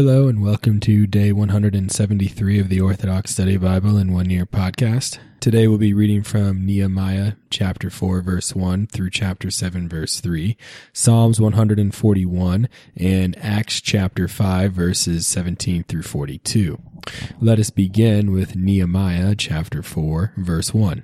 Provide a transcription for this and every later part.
Hello, and welcome to day 173 of the Orthodox Study Bible in One Year podcast. Today we'll be reading from Nehemiah chapter 4, verse 1 through chapter 7, verse 3, Psalms 141, and Acts chapter 5, verses 17 through 42. Let us begin with Nehemiah chapter 4, verse 1.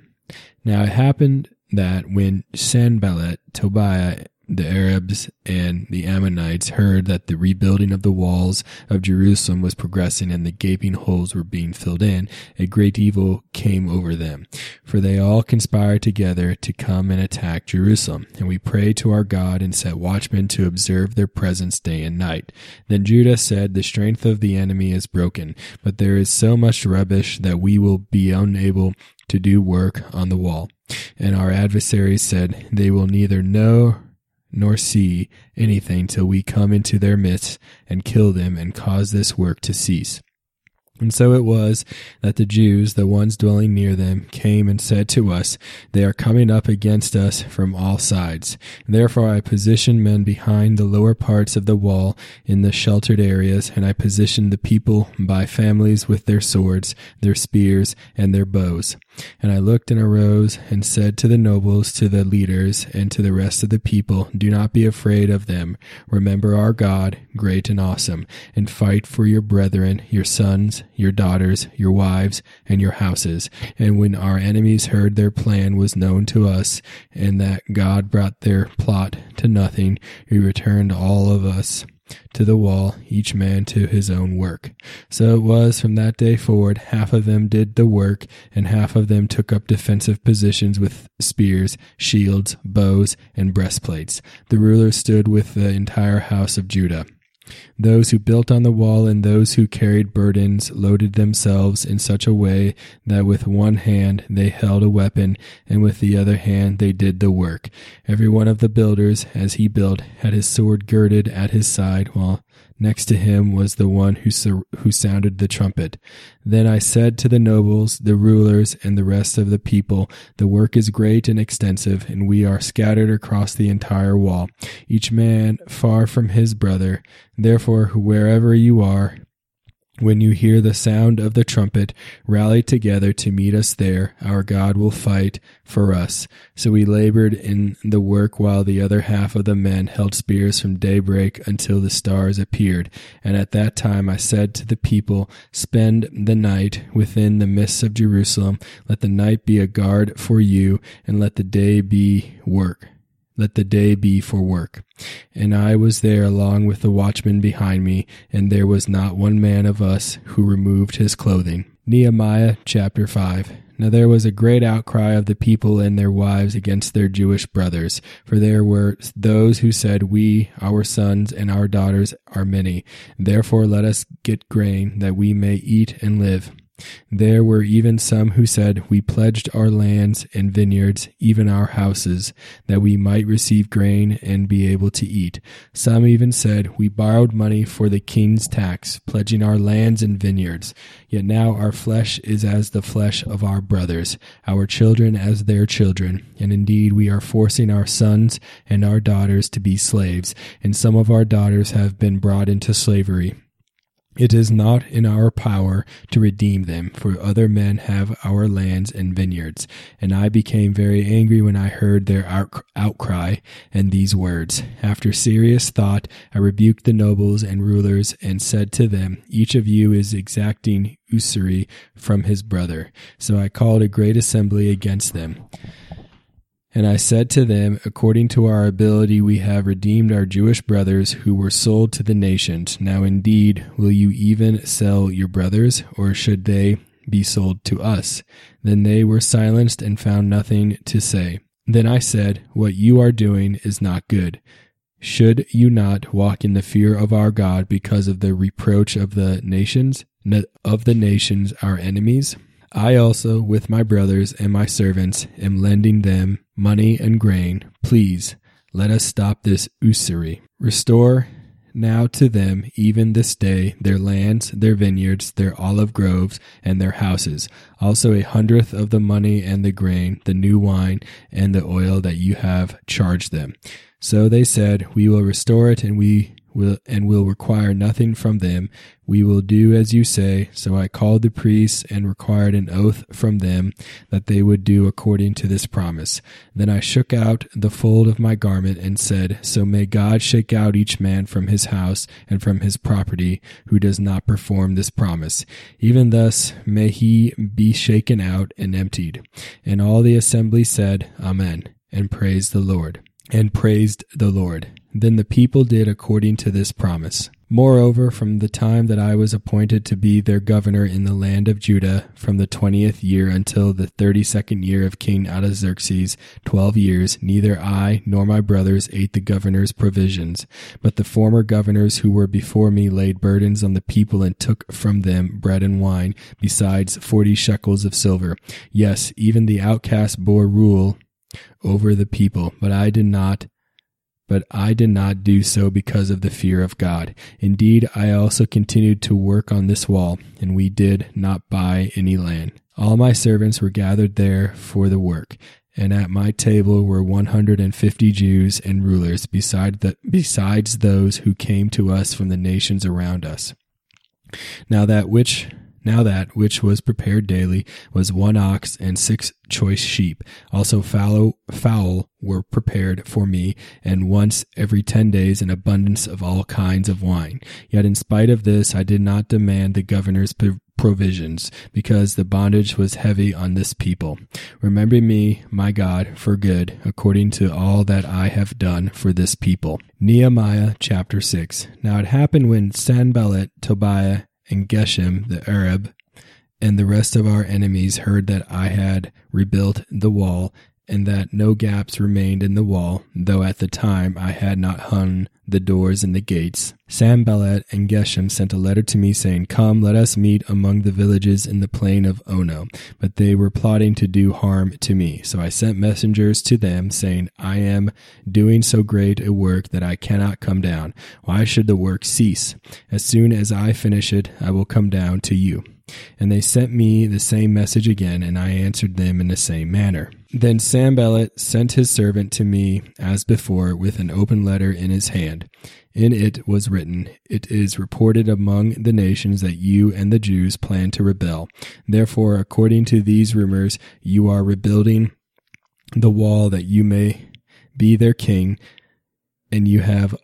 Now it happened that when Sanballat, Tobiah, the Arabs and the Ammonites heard that the rebuilding of the walls of Jerusalem was progressing and the gaping holes were being filled in, a great evil came over them. For they all conspired together to come and attack Jerusalem. And we prayed to our God and set watchmen to observe their presence day and night. Then Judah said, The strength of the enemy is broken, but there is so much rubbish that we will be unable to do work on the wall. And our adversaries said, They will neither know nor see anything till we come into their midst and kill them and cause this work to cease. And so it was that the Jews, the ones dwelling near them, came and said to us, They are coming up against us from all sides. Therefore I positioned men behind the lower parts of the wall in the sheltered areas, and I positioned the people by families with their swords, their spears, and their bows. And I looked and arose and said to the nobles, to the leaders, and to the rest of the people, Do not be afraid of them. Remember our God, great and awesome, and fight for your brethren, your sons, your daughters, your wives, and your houses. And when our enemies heard their plan was known to us, and that God brought their plot to nothing, we returned all of us to the wall, each man to his own work. So it was from that day forward, half of them did the work, and half of them took up defensive positions with spears, shields, bows, and breastplates. The rulers stood with the entire house of Judah. Those who built on the wall and those who carried burdens loaded themselves in such a way that with one hand they held a weapon and with the other hand they did the work. Every one of the builders, as he built, had his sword girded at his side, while Next to him was the one who, who sounded the trumpet. Then I said to the nobles, the rulers, and the rest of the people, The work is great and extensive, and we are scattered across the entire wall, each man far from his brother. Therefore, wherever you are, when you hear the sound of the trumpet, rally together to meet us there. Our God will fight for us. So we labored in the work while the other half of the men held spears from daybreak until the stars appeared. And at that time I said to the people, Spend the night within the midst of Jerusalem. Let the night be a guard for you, and let the day be work. Let the day be for work. And I was there along with the watchman behind me, and there was not one man of us who removed his clothing. Nehemiah chapter 5. Now there was a great outcry of the people and their wives against their Jewish brothers, for there were those who said, We, our sons, and our daughters are many. Therefore let us get grain, that we may eat and live. There were even some who said, We pledged our lands and vineyards, even our houses, that we might receive grain and be able to eat. Some even said, We borrowed money for the king's tax, pledging our lands and vineyards. Yet now our flesh is as the flesh of our brothers, our children as their children. And indeed, we are forcing our sons and our daughters to be slaves, and some of our daughters have been brought into slavery. It is not in our power to redeem them, for other men have our lands and vineyards. And I became very angry when I heard their outcry and these words. After serious thought, I rebuked the nobles and rulers and said to them, Each of you is exacting usury from his brother. So I called a great assembly against them. And I said to them, According to our ability, we have redeemed our Jewish brothers who were sold to the nations. Now, indeed, will you even sell your brothers, or should they be sold to us? Then they were silenced and found nothing to say. Then I said, What you are doing is not good. Should you not walk in the fear of our God because of the reproach of the nations, of the nations our enemies? I also, with my brothers and my servants, am lending them money and grain. Please, let us stop this usury. Restore now to them, even this day, their lands, their vineyards, their olive groves, and their houses, also a hundredth of the money and the grain, the new wine, and the oil that you have charged them. So they said, We will restore it, and we will, and will require nothing from them. We will do as you say. So I called the priests and required an oath from them that they would do according to this promise. Then I shook out the fold of my garment and said, So may God shake out each man from his house and from his property who does not perform this promise. Even thus may he be shaken out and emptied. And all the assembly said, Amen, and praised the Lord. And praised the Lord. Then the people did according to this promise. Moreover, from the time that I was appointed to be their governor in the land of Judah, from the twentieth year until the thirty second year of King Artaxerxes, twelve years, neither I nor my brothers ate the governor's provisions. But the former governors who were before me laid burdens on the people and took from them bread and wine, besides forty shekels of silver. Yes, even the outcast bore rule over the people, but I did not but I did not do so because of the fear of God. Indeed, I also continued to work on this wall, and we did not buy any land. All my servants were gathered there for the work, and at my table were 150 Jews and rulers, beside the, besides those who came to us from the nations around us. Now that which now that which was prepared daily was one ox and six choice sheep. Also fowl, fowl were prepared for me, and once every ten days an abundance of all kinds of wine. Yet in spite of this, I did not demand the governor's provisions, because the bondage was heavy on this people. Remember me, my God, for good, according to all that I have done for this people. Nehemiah chapter 6. Now it happened when Sanballat, Tobiah, and Geshem the Arab and the rest of our enemies heard that I had rebuilt the wall and that no gaps remained in the wall, though at the time I had not hung the doors and the gates. Sanballat and Geshem sent a letter to me saying, Come, let us meet among the villages in the plain of Ono. But they were plotting to do harm to me. So I sent messengers to them, saying, I am doing so great a work that I cannot come down. Why should the work cease? As soon as I finish it, I will come down to you. And they sent me the same message again, and I answered them in the same manner. Then Sanballat sent his servant to me as before with an open letter in his hand. In it was written, It is reported among the nations that you and the Jews plan to rebel. Therefore, according to these rumors, you are rebuilding the wall that you may be their king, and you have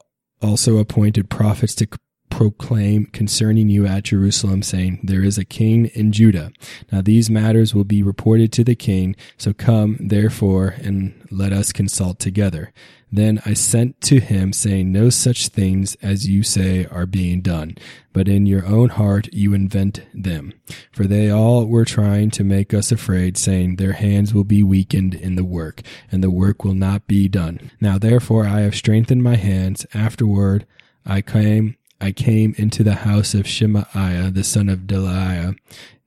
also appointed prophets to proclaim concerning you at Jerusalem, saying, There is a king in Judah. Now these matters will be reported to the king, so come, therefore, and let us consult together. Then I sent to him, saying, No such things as you say are being done, but in your own heart you invent them. For they all were trying to make us afraid, saying, Their hands will be weakened in the work, and the work will not be done. Now therefore I have strengthened my hands. Afterward I came I came into the house of Shemaiah, the son of Delaiah,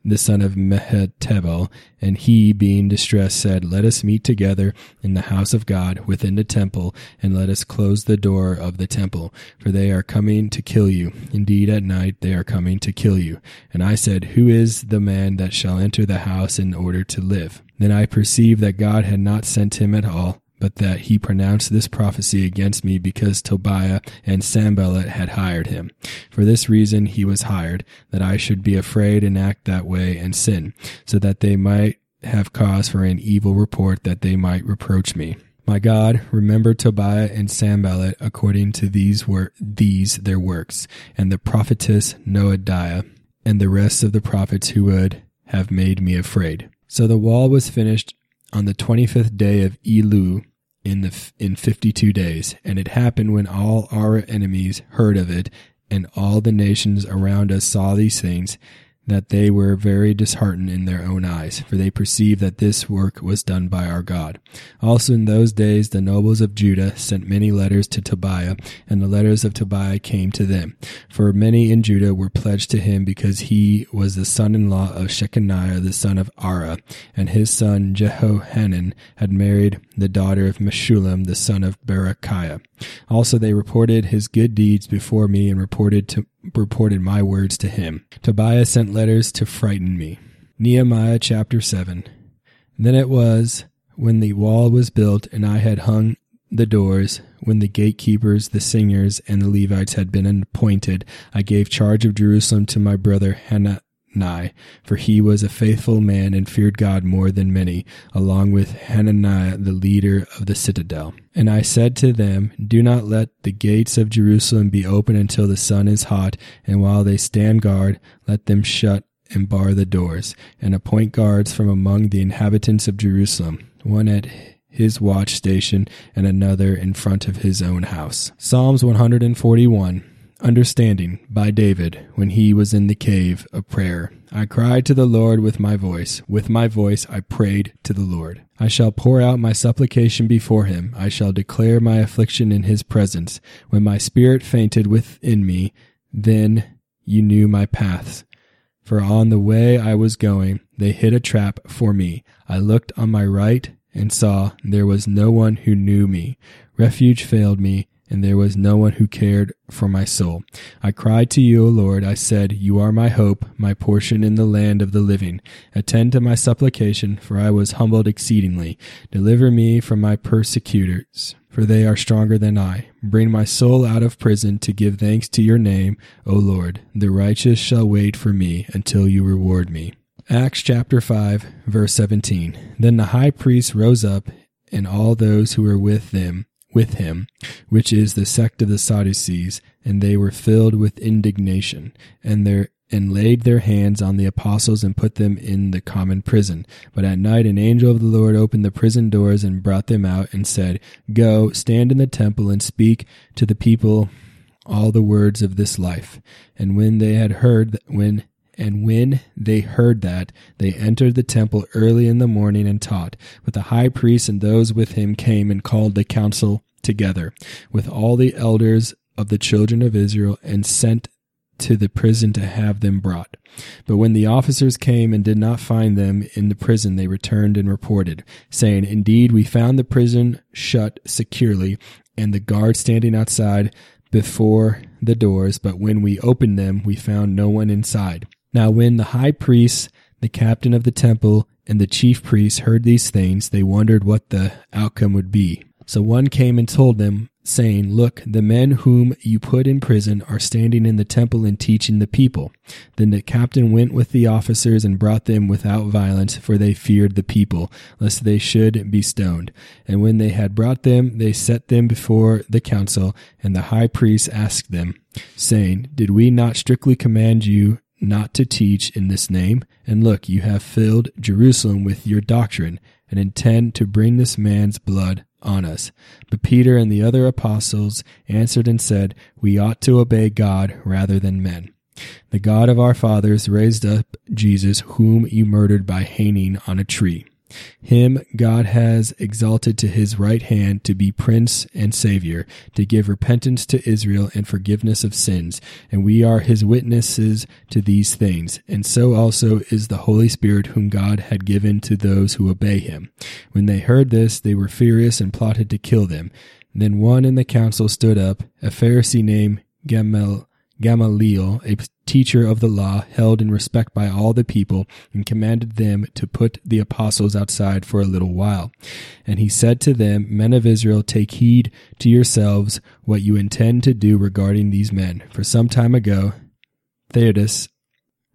the son of Mehetabel, and he, being distressed, said, Let us meet together in the house of God within the temple, and let us close the door of the temple, for they are coming to kill you. Indeed, at night they are coming to kill you. And I said, Who is the man that shall enter the house in order to live? Then I perceived that God had not sent him at all, but that he pronounced this prophecy against me because Tobiah and Sanballat had hired him. For this reason he was hired, that I should be afraid and act that way and sin, so that they might have cause for an evil report that they might reproach me. My God, remember Tobiah and Sanballat according to these were these their works, and the prophetess Noadiah, and the rest of the prophets who would have made me afraid. So the wall was finished on the 25th day of Elul in the in 52 days. And it happened when all our enemies heard of it and all the nations around us saw these things that they were very disheartened in their own eyes, for they perceived that this work was done by our God. Also in those days the nobles of Judah sent many letters to Tobiah, and the letters of Tobiah came to them. For many in Judah were pledged to him because he was the son-in-law of Shechaniah the son of Ara, and his son Jehohanan had married the daughter of Meshullam the son of Berechiah. Also they reported his good deeds before me and reported to reported my words to him. Tobiah sent letters to frighten me. Nehemiah chapter 7. Then it was when the wall was built and I had hung the doors, when the gatekeepers, the singers, and the Levites had been appointed, I gave charge of Jerusalem to my brother Hanani, for he was a faithful man and feared God more than many, along with Hananiah, the leader of the citadel. And I said to them, Do not let the gates of Jerusalem be open until the sun is hot, and while they stand guard, let them shut and bar the doors, and appoint guards from among the inhabitants of Jerusalem, one at his watch station and another in front of his own house. Psalms 141. Understanding by David when he was in the cave of prayer. I cried to the Lord with my voice. With my voice I prayed to the Lord. I shall pour out my supplication before him. I shall declare my affliction in his presence. When my spirit fainted within me, then you knew my paths. For on the way I was going, they hid a trap for me. I looked on my right and saw there was no one who knew me. Refuge failed me, and there was no one who cared for my soul. I cried to you, O Lord. I said, You are my hope, my portion in the land of the living. Attend to my supplication, for I was humbled exceedingly. Deliver me from my persecutors, for they are stronger than I. Bring my soul out of prison to give thanks to your name, O Lord. The righteous shall wait for me until you reward me. Acts chapter 5, verse 17. Then the high priest rose up, and all those who were with them, with him, which is the sect of the Sadducees, and they were filled with indignation, and their and laid their hands on the apostles and put them in the common prison. But at night an angel of the Lord opened the prison doors and brought them out and said, Go, stand in the temple and speak to the people all the words of this life. And when they had heard, when and when they heard that, they entered the temple early in the morning and taught. But the high priest and those with him came and called the council together with all the elders of the children of Israel and sent to the prison to have them brought. But when the officers came and did not find them in the prison, they returned and reported, saying, Indeed, we found the prison shut securely, and the guard standing outside before the doors, but when we opened them, we found no one inside. Now, when the high priest, the captain of the temple, and the chief priests heard these things, they wondered what the outcome would be. So one came and told them, saying, Look, the men whom you put in prison are standing in the temple and teaching the people. Then the captain went with the officers and brought them without violence, for they feared the people, lest they should be stoned. And when they had brought them, they set them before the council, and the high priest asked them, saying, Did we not strictly command you not to teach in this name. And look, you have filled Jerusalem with your doctrine and intend to bring this man's blood on us. But Peter and the other apostles answered and said, We ought to obey God rather than men. The God of our fathers raised up Jesus, whom you murdered by hanging on a tree. Him God has exalted to his right hand to be Prince and Savior, to give repentance to Israel and forgiveness of sins. And we are his witnesses to these things. And so also is the Holy Spirit whom God had given to those who obey him. When they heard this, they were furious and plotted to kill them. Then one in the council stood up, a Pharisee named Gamaliel, Gamaliel, a teacher of the law, held in respect by all the people, and commanded them to put the apostles outside for a little while. And he said to them, Men of Israel, take heed to yourselves what you intend to do regarding these men. For some time ago, Theudas,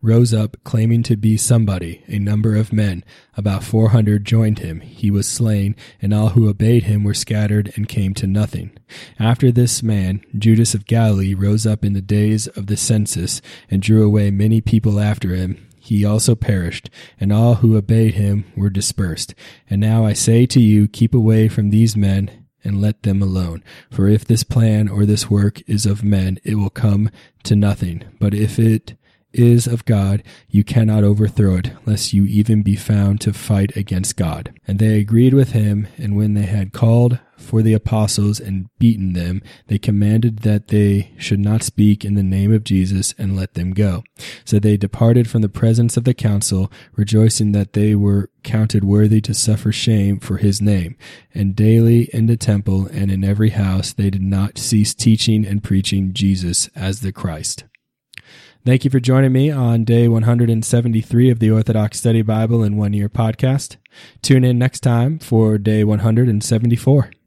rose up claiming to be somebody. A number of men, about four hundred, joined him. He was slain, and all who obeyed him were scattered and came to nothing. After this man, Judas of Galilee, rose up in the days of the census and drew away many people after him. He also perished, and all who obeyed him were dispersed. And now I say to you, keep away from these men and let them alone. For if this plan or this work is of men, it will come to nothing. But if it is of God, you cannot overthrow it, lest you even be found to fight against God. And they agreed with him, and when they had called for the apostles and beaten them, they commanded that they should not speak in the name of Jesus and let them go. So they departed from the presence of the council, rejoicing that they were counted worthy to suffer shame for his name. And daily in the temple and in every house they did not cease teaching and preaching Jesus as the Christ. Thank you for joining me on day 173 of the Orthodox Study Bible in One Year podcast. Tune in next time for day 174.